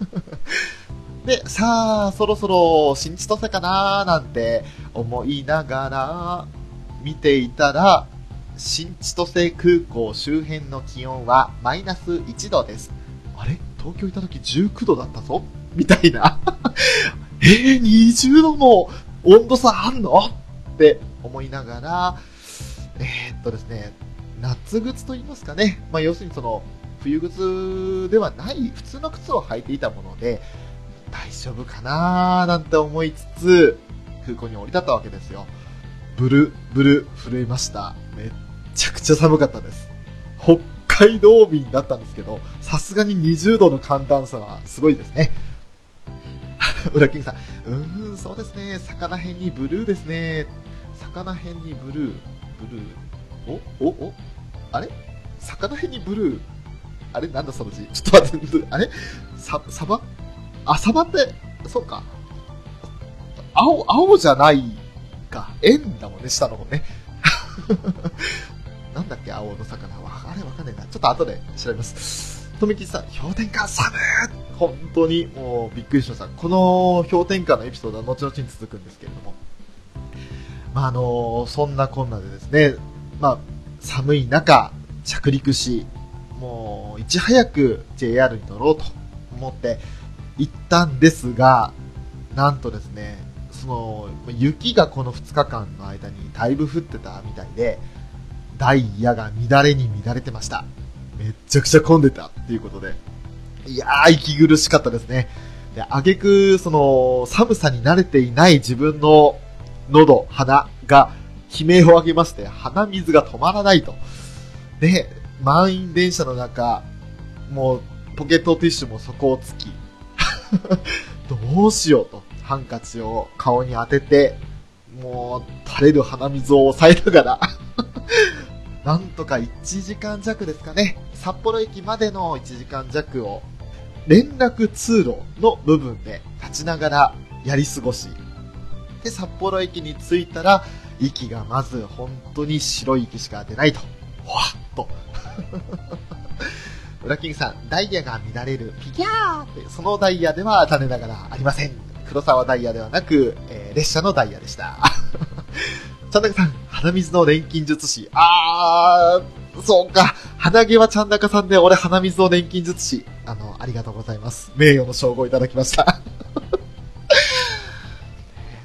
で、さあ、そろそろ新千歳かなーなんて思いながら見ていたら、新千歳空港周辺の気温はマイナス1度です。あれ？東京いた時19度だったぞ？みたいな。えー、20度も温度差あんの？って思いながら、えーっとですね、夏靴と言いますかね。まあ、要するにその、冬靴ではない普通の靴を履いていたもので、大丈夫かなーなんて思いつつ、空港に降り立ったわけですよ。ブル、ブル、震えました。めっちゃくちゃ寒かったです。北海道便だったんですけど、さすがに20度の寒暖差はすごいですね。裏キングさん、うーん、そうですね。魚辺にブルーですね。魚辺にブルー、ブルー。おおおあれ？魚辺にブルー。あれ？なんだその字。ちょっと待って、あれ？さ、サバ？あ、サバって、そうか。青、青じゃないか。円だもんね、下の方ね。なんだっけ、青の魚は。あれわかんないな。ちょっと後で調べます。とめきさん、氷点下寒い本当にもうびっくりしました。この氷点下のエピソードは後々に続くんですけれども。まあ、あのそんなこんなでですね、まあ、寒い中、着陸し、もう、いち早く JR に乗ろうと思って行ったんですが、なんとですね、その、雪がこの2日間の間にだいぶ降ってたみたいで、ダイヤが乱れに乱れてました。めっちゃくちゃ混んでたっていうことで。いやー、息苦しかったですね。で、あげく、その、寒さに慣れていない自分の喉、鼻が悲鳴を上げまして、鼻水が止まらないと。で、満員電車の中、もう、ポケットティッシュも底をつき、どうしようと、ハンカチを顔に当てて、もう、垂れる鼻水を抑えながら、なんとか1時間弱ですかね、札幌駅までの1時間弱を、連絡通路の部分で立ちながらやり過ごし、で、札幌駅に着いたら、息がまず本当に白い息しか出ないと。ほわっと。ウラキングさん、ダイヤが乱れる、ピギャーって、そのダイヤでは残念ながらありません。黒沢ダイヤではなく、えー列車のダイヤでした。ちゃんなかさん、鼻水の錬金術師。あー、そうか。鼻毛はちゃんなかさんで、俺鼻水の錬金術師。あの、ありがとうございます。名誉の称号いただきました。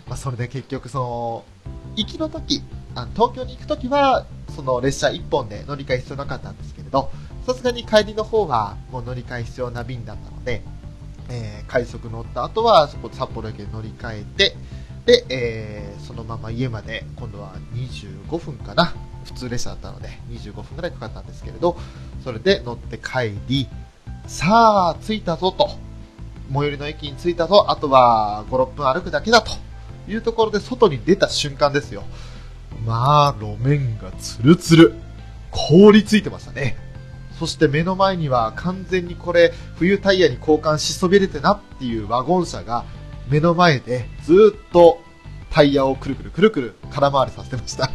まあ、それで結局、その、行きの時、あの東京に行く時は、その列車1本で乗り換え必要なかったんですけれど、さすがに帰りの方はもう乗り換え必要な便だったので、えー快速乗った後はそこ札幌駅で乗り換えて、で、えーそのまま家まで今度は25分かな。普通列車だったので25分くらいかかったんですけれど、それで乗って帰り、さあ、着いたぞと。最寄りの駅に着いたぞ。あとは5、6分歩くだけだというところで外に出た瞬間ですよ。まあ、路面がツルツル。凍りついてましたね。そして目の前には完全にこれ冬タイヤに交換しそびれてなっていうワゴン車が目の前でずっとタイヤをくるくるくるくる空回りさせてました。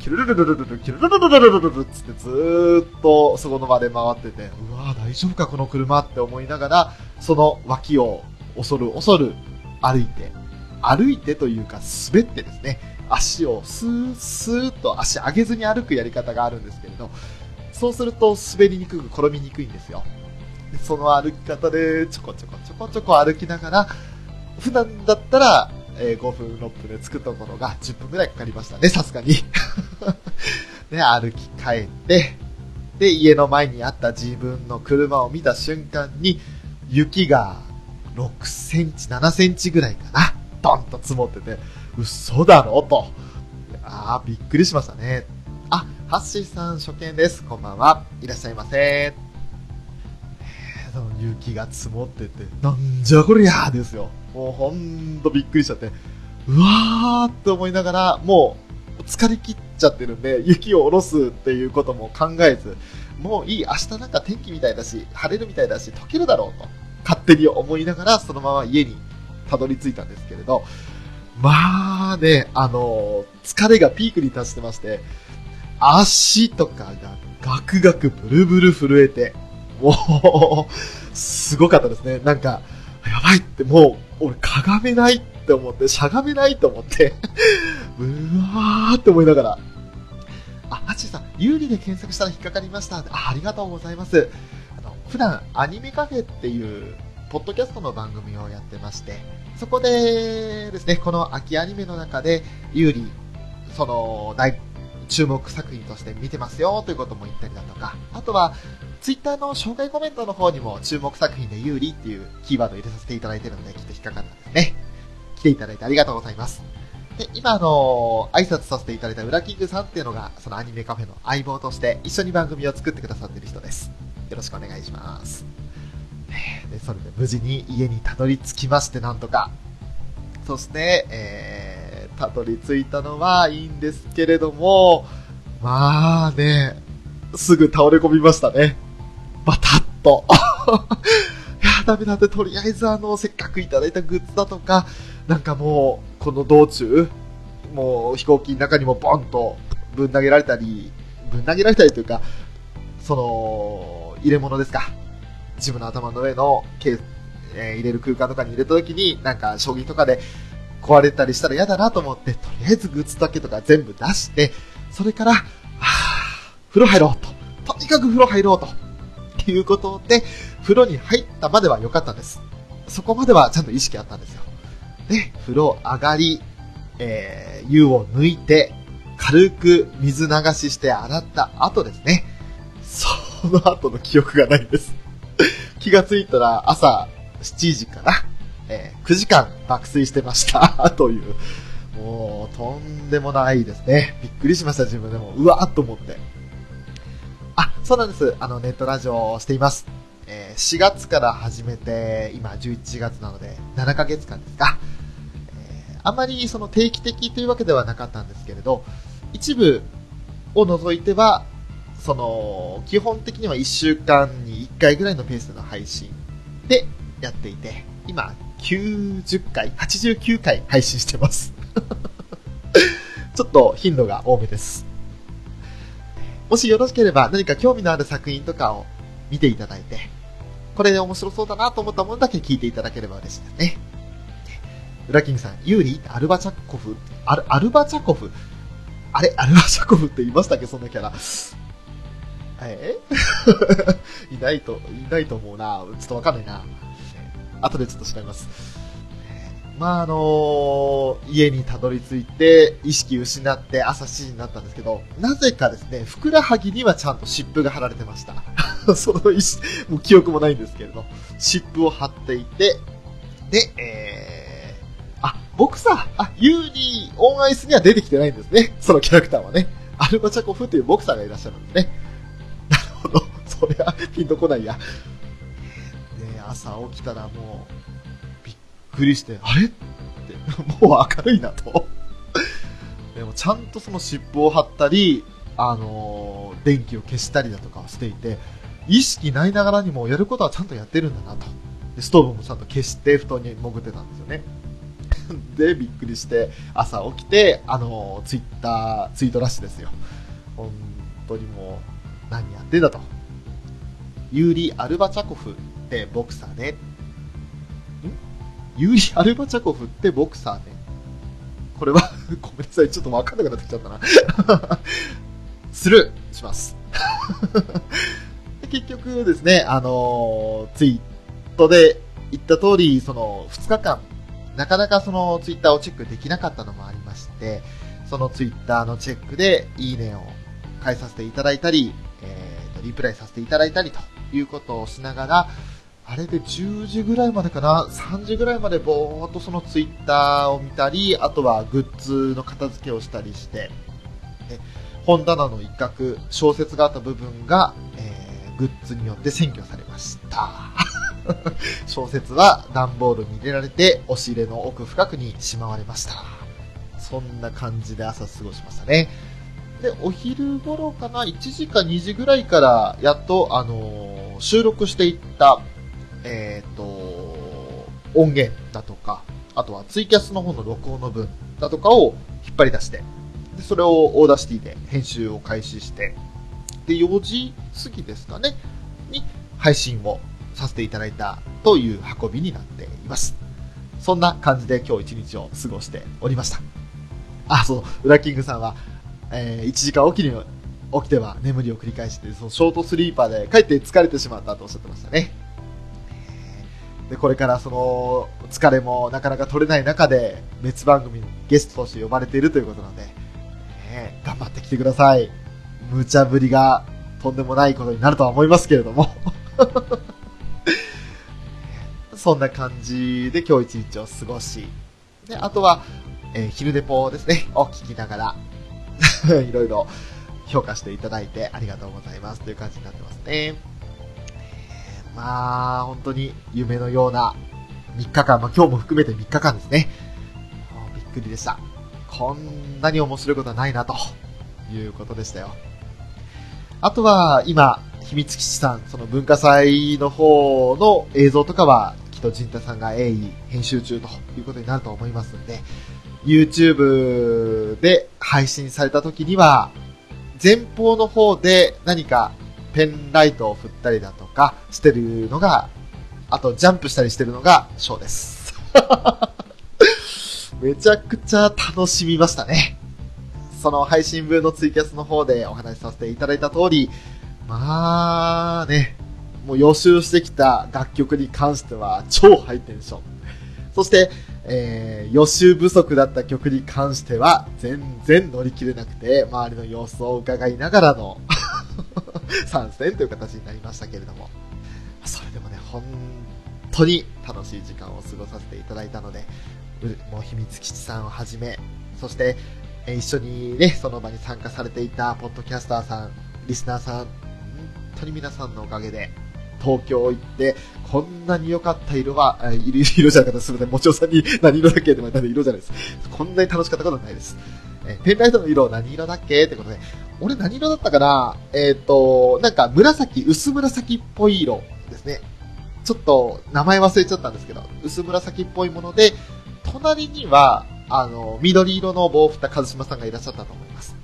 キュルルルルルルル、キュルルルルルルルルつってずーっとそこの場で回ってて、うわー大丈夫かこの車って思いながら、その脇を恐る恐る歩いて、歩いてというか滑ってですね、足をスースーっと足上げずに歩くやり方があるんですけれど、そうすると滑りにくく転びにくいんですよ。でその歩き方でちょこちょこちょこちょこ歩きながら、普段だったら、え5分6分で着くところが10分ぐらいかかりましたね、さすがに。ね、歩き帰って、で、家の前にあった自分の車を見た瞬間に、雪が6センチ、7センチぐらいかな。ドンと積もってて、嘘だろと。ああ、びっくりしましたね。ハッシーさん初見です。こんばんは。いらっしゃいませ。えー雪が積もってて、なんじゃこりゃーですよ。もうほんとびっくりしちゃって、うわーって思いながら、もう疲れ切っちゃってるんで、雪を下ろすっていうことも考えず、もういい、明日なんか天気みたいだし、晴れるみたいだし、溶けるだろうと、勝手に思いながら、そのまま家にたどり着いたんですけれど、まあね、あの疲れがピークに達してまして、足とかがガクガクブルブル震えて、もう、すごかったですね。なんか、やばいってもう、俺かがめないって思って、しゃがめないと思って、うわーって思いながら、あ、ハッチさん、有利で検索したら引っかかりました。あありがとうございます。あの、普段、アニメカフェっていう、ポッドキャストの番組をやってまして、そこでですね、この秋アニメの中で、有利、その、大、注目作品として見てますよということも言ったりだとか、あとは、ツイッターの紹介コメントの方にも注目作品で有利っていうキーワードを入れさせていただいてるので、きっと引っかかったんですね。来ていただいてありがとうございます。で、今あの挨拶させていただいたウラキングさんっていうのが、そのアニメカフェの相棒として一緒に番組を作ってくださってる人です。よろしくお願いします。で、それで無事に家にたどり着きまして、なんとか。そして、えー、たどり着いたのはいいんですけれども、まあね、すぐ倒れ込みましたね。バタッと。いや、ダメだって、とりあえずあの、せっかくいただいたグッズだとか、なんかもう、この道中、もう飛行機の中にもボンとぶん投げられたり、ぶん投げられたりというか、その、入れ物ですか。自分の頭の上のケース、えー入れる空間とかに入れた時に、なんか将棋とかで壊れたりしたら嫌だなと思って、とりあえずグッズだけとか全部出して、それから、はぁ、風呂入ろうと。とにかく風呂入ろうと。っていうことで、風呂に入ったまでは良かったんです。そこまではちゃんと意識あったんですよ。で、風呂上がり、えー湯を抜いて、軽く水流しして洗った後ですね。その後の記憶がないんです。気がついたら朝7時かな。え9時間爆睡してました。という。もう、とんでもないですね。びっくりしました、自分でも。うわーっと思って。あ、そうなんです。あの、ネットラジオをしています。えー4月から始めて、今11月なので、7ヶ月間ですか。えーあまりその定期的というわけではなかったんですけれど、一部を除いては、その、基本的には1週間に1回ぐらいのペースでの配信でやっていて、今、90回、89回配信してます。ちょっと頻度が多めです。もしよろしければ何か興味のある作品とかを見ていただいて、これで面白そうだなと思ったものだけ聞いていただければ嬉しいですね。ウラキングさん、ユーリアルバチャコフ？アル、アルバチャコフ？あれアルバチャコフって言いましたっけ？そんなキャラ。え？いないと、いないと思うな。ちょっとわかんないな。後でちょっと調べます。まああのー家にたどり着いて、意識失って朝7時になったんですけど、なぜかですね、ふくらはぎにはちゃんと湿布が貼られてました。その意識、もう記憶もないんですけれど、湿布を貼っていて、で、えー、あ、ボクサー、あ、ユーリーオンアイスには出てきてないんですね。そのキャラクターはね。アルバチャコフというボクサーがいらっしゃるんですね。なるほど。そりゃ、ピンとこないや。朝起きたらもう、びっくりして、あれ？って、もう明るいなと。でもちゃんとその湿布を貼ったり、あのー電気を消したりだとかしていて、意識ないながらにもやることはちゃんとやってるんだなと。でストーブもちゃんと消して布団に潜ってたんですよね。で、びっくりして、朝起きて、あのーツイッター、ツイートラッシュですよ。本当にもう、何やってんだと。ユーリ・アルバチャコフってボクサーね。ん？ユーリ・アルバチャコフってボクサーね。これは、ごめんなさい、ちょっとわかんなくなってきちゃったな。スルーします。結局ですね、あのーツイートで言った通り、その2日間、なかなかそのツイッターをチェックできなかったのもありまして、そのツイッターのチェックで、いいねを返させていただいたり、えーと、リプライさせていただいたりということをしながら、あれで10時ぐらいまでかな ?3 時ぐらいまでぼーっとそのツイッターを見たり、あとはグッズの片付けをしたりして、で本棚の一角、小説があった部分が、えーグッズによって占拠されました。小説は段ボールに入れられて、押し入れの奥深くにしまわれました。そんな感じで朝過ごしましたね。で、お昼頃かな、1時か2時ぐらいから、やっと、あのー収録していった、えっ、と、音源だとか、あとはツイキャスの方の録音の分だとかを引っ張り出して、で、それを Audacity で編集を開始して、で、4時過ぎですかね、に配信をさせていただいたという運びになっています。そんな感じで今日一日を過ごしておりました。あ、そう、ウラキングさんは、えー1時間おきに起きては眠りを繰り返して、そのショートスリーパーで帰って疲れてしまったとおっしゃってましたね。で、これからその疲れもなかなか取れない中で別番組にゲストとして呼ばれているということなので、ね頑張ってきてください。無茶ぶりがとんでもないことになるとは思いますけれども。そんな感じで今日一日を過ごし、で、あとは、えー昼デポですね、を聞きながら、いろいろ評価していただいてありがとうございますという感じになってますね。まあ、本当に夢のような3日間、まあ今日も含めて3日間ですね。びっくりでした。こんなに面白いことはないな、ということでしたよ。あとは、今、秘密基地さん、その文化祭の方の映像とかは、きっと陣太さんが鋭意編集中ということになると思いますので、YouTube で配信された時には、前方の方で何かペンライトを振ったりだとかしてるのが、あとジャンプしたりしてるのがショーです。めちゃくちゃ楽しみましたね。その配信分のツイキャスの方でお話しさせていただいた通り、まあね、もう予習してきた楽曲に関しては超ハイテンション。そして、えー予習不足だった曲に関しては全然乗り切れなくて、周りの様子を伺いながらの参戦という形になりましたけれども、それでもね、本当に楽しい時間を過ごさせていただいたので、もう秘密基地さんをはじめ、そして、え一緒にね、その場に参加されていたポッドキャスターさん、リスナーさん、本当に皆さんのおかげで、東京行って、こんなに良かった色は、色じゃなかったすみません、もちおさんに何色だっけって言われたんで色じゃないです。こんなに楽しかったことはないです。えペンライトの色何色だっけってことで、俺何色だったかな？えっ、と、なんか紫、薄紫っぽい色ですね。ちょっと名前忘れちゃったんですけど、薄紫っぽいもので、隣には、あの、緑色の棒を振った和島さんがいらっしゃったと思います。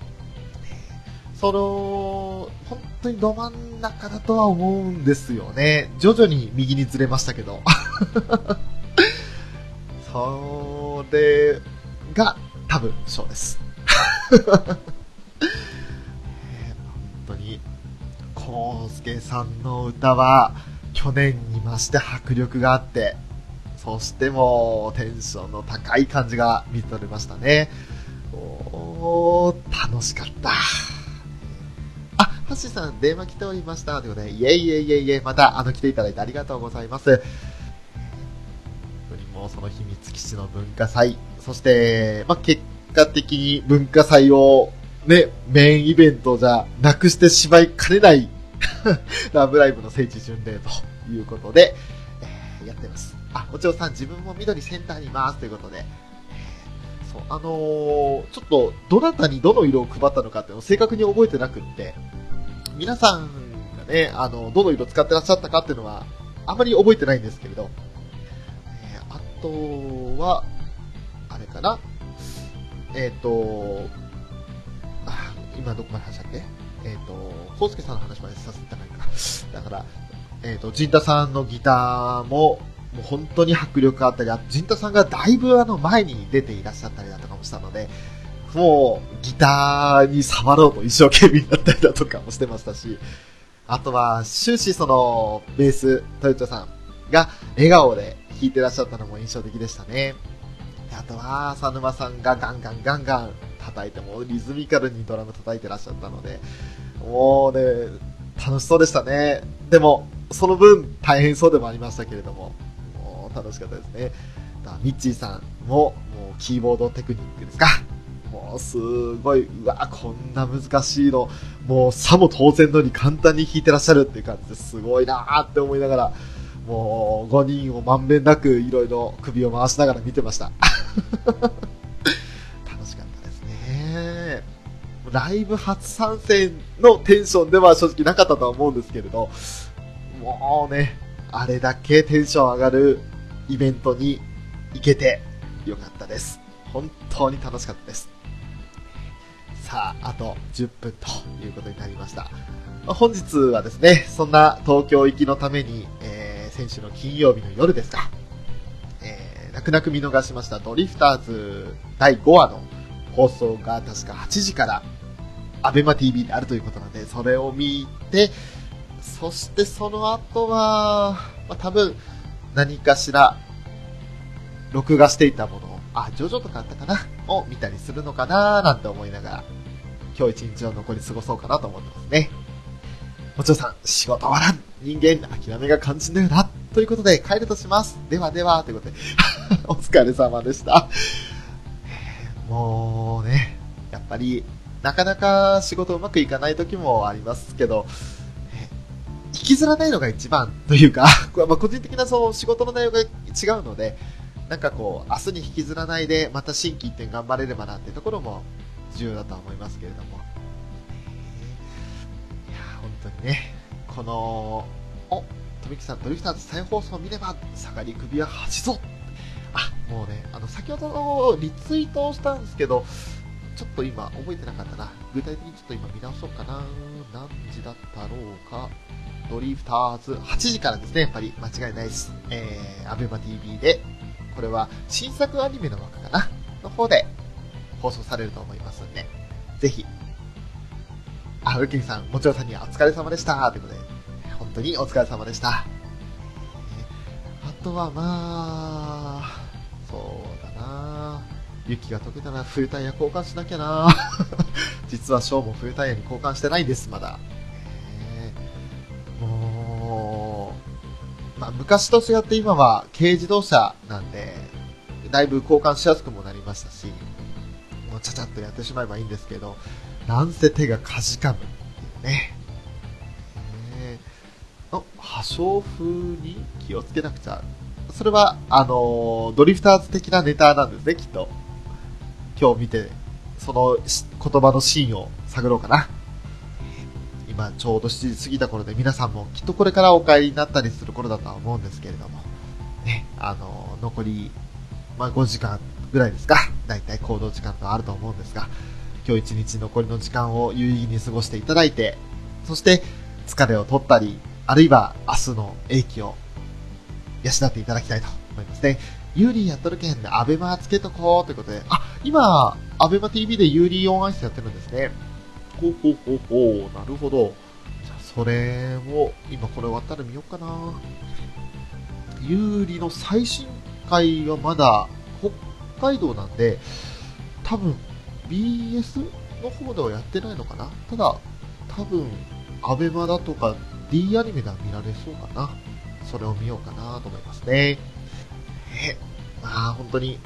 その、本当にど真ん中だとは思うんですよね。徐々に右にずれましたけど。それが多分そうです。えー本当に、コウスケさんの歌は去年に増して迫力があって、そしてもうテンションの高い感じが見とれましたね。おー、楽しかった。あ、ハッシーさん、電話来ておりました。ということで、イェイイェイイェイイェイ、また、あの、来ていただいてありがとうございます。本当にもその秘密基地の文化祭、そして、ま、結果的に文化祭を、ね、メインイベントじゃなくしてしまいかねない、ラブライブの聖地巡礼ということで、えーやってます。あ、おちおさん、自分も緑センターにいます。ということで、そう、あのーちょっと、どなたにどの色を配ったのかっていうのを正確に覚えてなくって、皆さんがね、あの、どの色使ってらっしゃったかっていうのは、あまり覚えてないんですけれど、えーあとは、あれかな、えっ、と、あ、今どこまで話したっけ？えっ、と、コウスケさんの話までさせていただいたか。だから、えっ、と、ジンタさんのギターも、もう本当に迫力あったり、あとジンタさんがだいぶあの前に出ていらっしゃったりだとかもしたので、もうギターに触ろうと一生懸命になったりだとかもしてましたし、あとは終始そのベース、トヨタさんが笑顔で弾いてらっしゃったのも印象的でしたね。あとは、浅沼さんがガンガンガンガン叩いて、もリズミカルにドラム叩いてらっしゃったので、もうね、楽しそうでしたね。でも、その分大変そうでもありましたけれども、もう楽しかったですね。だミッチーさんも、もうキーボードテクニックですか。もうすごい、うわ、こんな難しいの、もうさも当然のに簡単に弾いてらっしゃるっていう感じですごいなーって思いながら、もう5人をまんべんなくいろいろ首を回しながら見てまし。たライブ初参戦のテンションでは正直なかったとは思うんですけれど、もうね、あれだけテンション上がるイベントに行けてよかったです。本当に楽しかったです。さあ、あと10分ということになりました。本日はですね、そんな東京行きのために、えー、先週の金曜日の夜ですか、えー、泣く泣く見逃しましたドリフターズ第5話の放送が確か8時からアベマ TV であるということなので、それを見て、そしてその後は、まあ、多分何かしら録画していたものを、あ、ジョジョとかあったかなを見たりするのかななんて思いながら、今日一日を残り過ごそうかなと思ってますね。もちろさん、仕事終わらん人間、諦めが肝心だよなということで、帰るとします。ではでは、ということで、お疲れ様でした。もうね、やっぱり、なかなか仕事うまくいかない時もありますけど、引きずらないのが一番というか、まあ個人的なそう仕事の内容が違うので、なんかこう、明日に引きずらないで、また新規一点頑張れればなっていうところも重要だと思いますけれども。いや本当にね、この、お、富木さん、ドリフターズ再放送を見れば、下がり首は恥ぞあ、もうね、あの、先ほどリツイートをしたんですけど、ちょっと今覚えてなかったな。具体的にちょっと今見直そうかな。何時だったろうか。ドリフターズ、8時からですね、やっぱり間違いないです。えー、アベマ TV で、これは新作アニメの枠かなの方で放送されると思いますんで、ぜひ、あ、ウキンさん、もちろんさんにはお疲れ様でしたということで、本当にお疲れ様でした。あとはまあ、そう雪が溶けたら冬タイヤ交換しなきゃな 実はショーも冬タイヤに交換してないんです、まだ。えーもう、まあ、昔と違って今は軽自動車なんで、だいぶ交換しやすくもなりましたし、もうちゃちゃっとやってしまえばいいんですけど、なんせ手がかじかむっていうね。えー、あ、破傷風に気をつけなくちゃ。それは、あのードリフターズ的なネタなんですね、きっと。今日見て、その言葉のシーンを探ろうかな。今ちょうど7時過ぎた頃で皆さんもきっとこれからお帰りになったりする頃だとは思うんですけれども、ね、あの、残り、まあ、5時間ぐらいですか、だいたい行動時間とあると思うんですが、今日一日残りの時間を有意義に過ごしていただいて、そして疲れを取ったり、あるいは明日の英気を養っていただきたいと思いますね。ユーリーやっとるけん、アベマつけとこうということで、あ、今、アベマ TV でユーリーオンアイスやってるんですね。ほうほうほうほう、なるほど。じゃあ、それを、今これ終わったら見ようかな。ユーリの最新回はまだ北海道なんで、多分 BS の方ではやってないのかな。ただ、多分、アベマだとか D アニメでは見られそうかな。それを見ようかなと思いますね。え、まあ本当に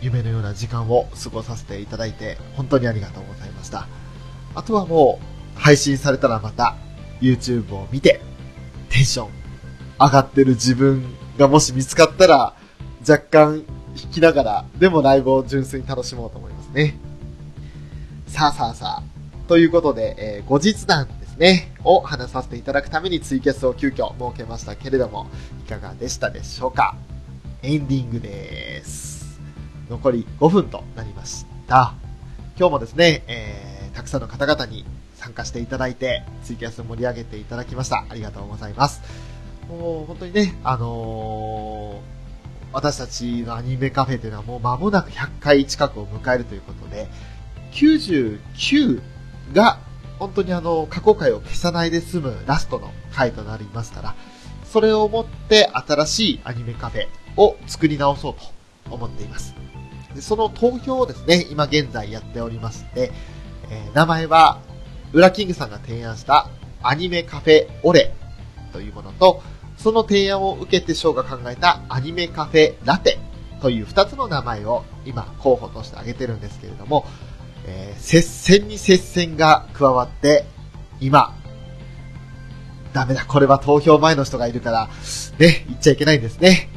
夢のような時間を過ごさせていただいて、本当にありがとうございました。あとはもう、配信されたらまた、YouTube を見て、テンション上がってる自分がもし見つかったら、若干弾きながら、でもライブを純粋に楽しもうと思いますね。さあさあさあ。ということで、えー後日談ですね、を話させていただくためにツイキャスを急遽設けましたけれども、いかがでしたでしょうか？エンディングです。残り5分となりました。今日もですね、えーたくさんの方々に参加していただいて、ツイキャスを盛り上げていただきました。ありがとうございます。もう本当にね、あのー私たちのアニメカフェというのはもう間もなく100回近くを迎えるということで、99が本当にあの過去回を消さないで済むラストの回となりますから、それをもって新しいアニメカフェを作り直そうと思っています。でその投票をですね、今現在やっておりまして、えー名前は、ウラキングさんが提案したアニメカフェオレというものと、その提案を受けてショーが考えたアニメカフェラテという二つの名前を今候補として挙げてるんですけれども、えー接戦に接戦が加わって、今、ダメだ、これは投票前の人がいるから、ね、言っちゃいけないんですね。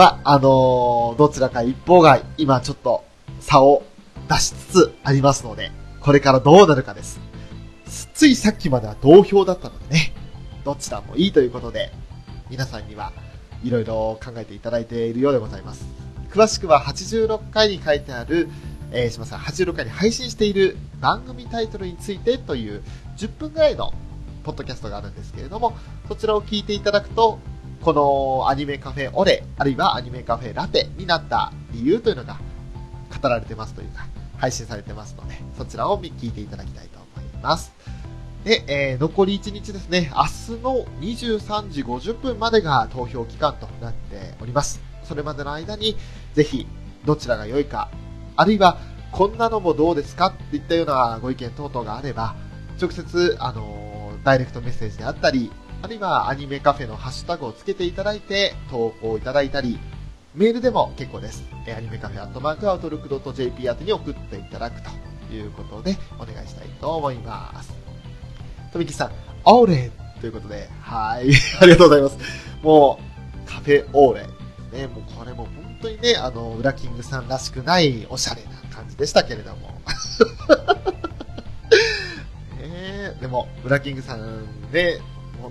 まあ、あのーどちらか一方が今ちょっと差を出しつつありますので、これからどうなるかです。ついさっきまでは同票だったのでね、どちらもいいということで、皆さんにはいろいろ考えていただいているようでございます。詳しくは86回に書いてある、えー、すみません、86回に配信している番組タイトルについてという10分ぐらいのポッドキャストがあるんですけれども、そちらを聞いていただくと、このアニメカフェオレ、あるいはアニメカフェラテになった理由というのが語られてますというか、配信されてますので、そちらを聞いていただきたいと思います。で、えー残り1日ですね、明日の23時50分までが投票期間となっております。それまでの間に、ぜひ、どちらが良いか、あるいは、こんなのもどうですかっていったようなご意見等々があれば、直接、あのーダイレクトメッセージであったり、あるいはアニメカフェのハッシュタグをつけていただいて投稿いただいたり、メールでも結構です。えアニメカフェアットマークアウトルックドット .jp 宛に送っていただくということでお願いしたいと思います。とみきさん、オーレということで、はい、ありがとうございます。もう、カフェオーレ。ね、もうこれも本当にね、あの、ウラキングさんらしくないおしゃれな感じでしたけれども。ねでも、ウラキングさんね、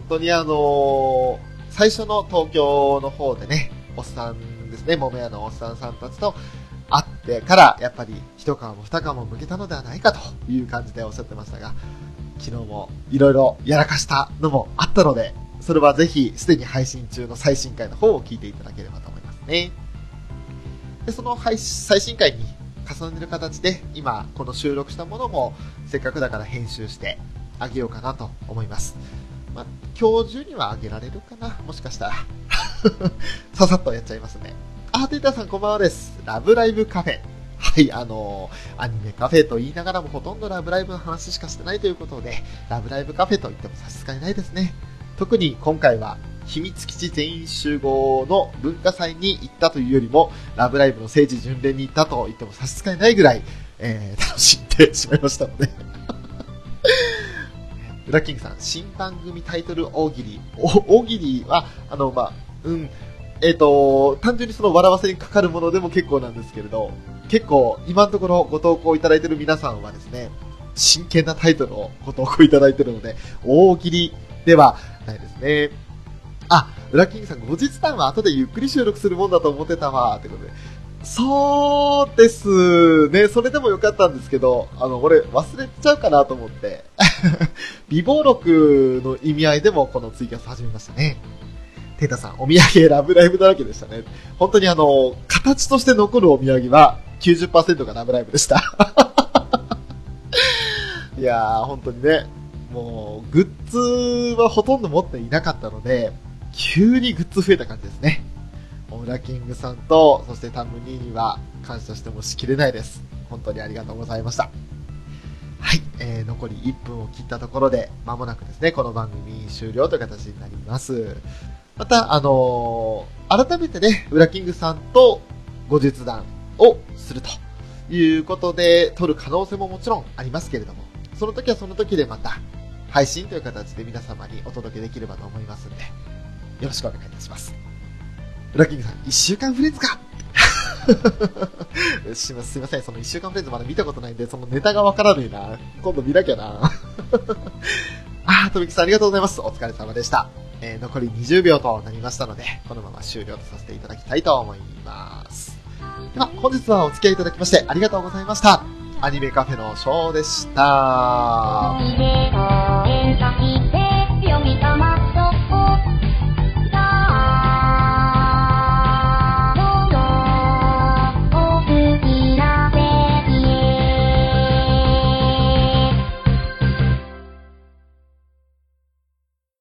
当にあの最初の東京の方でね、おっさんですね、桃屋のおっさんさんたちと会ってから、やっぱり一皮も二皮も向けたのではないかという感じでおっしゃってましたが、昨日もいろいろやらかしたのもあったので、それはぜひすでに配信中の最新回の方を聞いていただければと思いますね。で、その配信最新回に重ねる形で、今この収録したものもせっかくだから編集してあげようかなと思います。まあ、今日中にはあげられるかな？もしかしたら。ささっとやっちゃいますね。あ、テータさんこんばんはです。ラブライブカフェ。はい、あのーアニメカフェと言いながらもほとんどラブライブの話しかしてないということで、ラブライブカフェと言っても差し支えないですね。特に今回は、秘密基地全員集合の文化祭に行ったというよりも、ラブライブの聖地巡礼に行ったと言っても差し支えないぐらい、えー、楽しんでしまいましたので。ウラキングさん、新番組タイトル大喜利。大喜利は、あの、まあ、うん、えっ、と、単純にその笑わせにかかるものでも結構なんですけれど、結構、今のところご投稿いただいている皆さんはですね、真剣なタイトルをご投稿いただいているので、大喜利ではないですね。あ、ウラキングさん、後日談は後でゆっくり収録するもんだと思ってたわ、ということで。そうですね。それでもよかったんですけど、あの、俺忘れちゃうかなと思って。美貌録の意味合いでもこのツイキャス始めましたね。テータさん、お土産ラブライブだらけでしたね。本当にあの、形として残るお土産は90%がラブライブでした。いやー、本当にね、もう、グッズはほとんど持っていなかったので、急にグッズ増えた感じですね。オラキングさんと、そしてタムニーには感謝してもしきれないです。本当にありがとうございました。はい、えー、残り1分を切ったところで、まもなくですね、この番組終了という形になります。また、あのー改めてね、ウラキングさんと後日談をするということで、撮る可能性ももちろんありますけれども、その時はその時でまた、配信という形で皆様にお届けできればと思いますんで、よろしくお願いいたします。ラッキングさん、1週間フレンズか すいません、その1週間フレンズまだ見たことないんで、そのネタがわからねえな。今度見なきゃな。あー、とびきさんありがとうございます。お疲れ様でした。えー、残り20秒となりましたので、このまま終了とさせていただきたいと思います。では、本日はお付き合いいただきましてありがとうございました。アニメカフェのショーでした。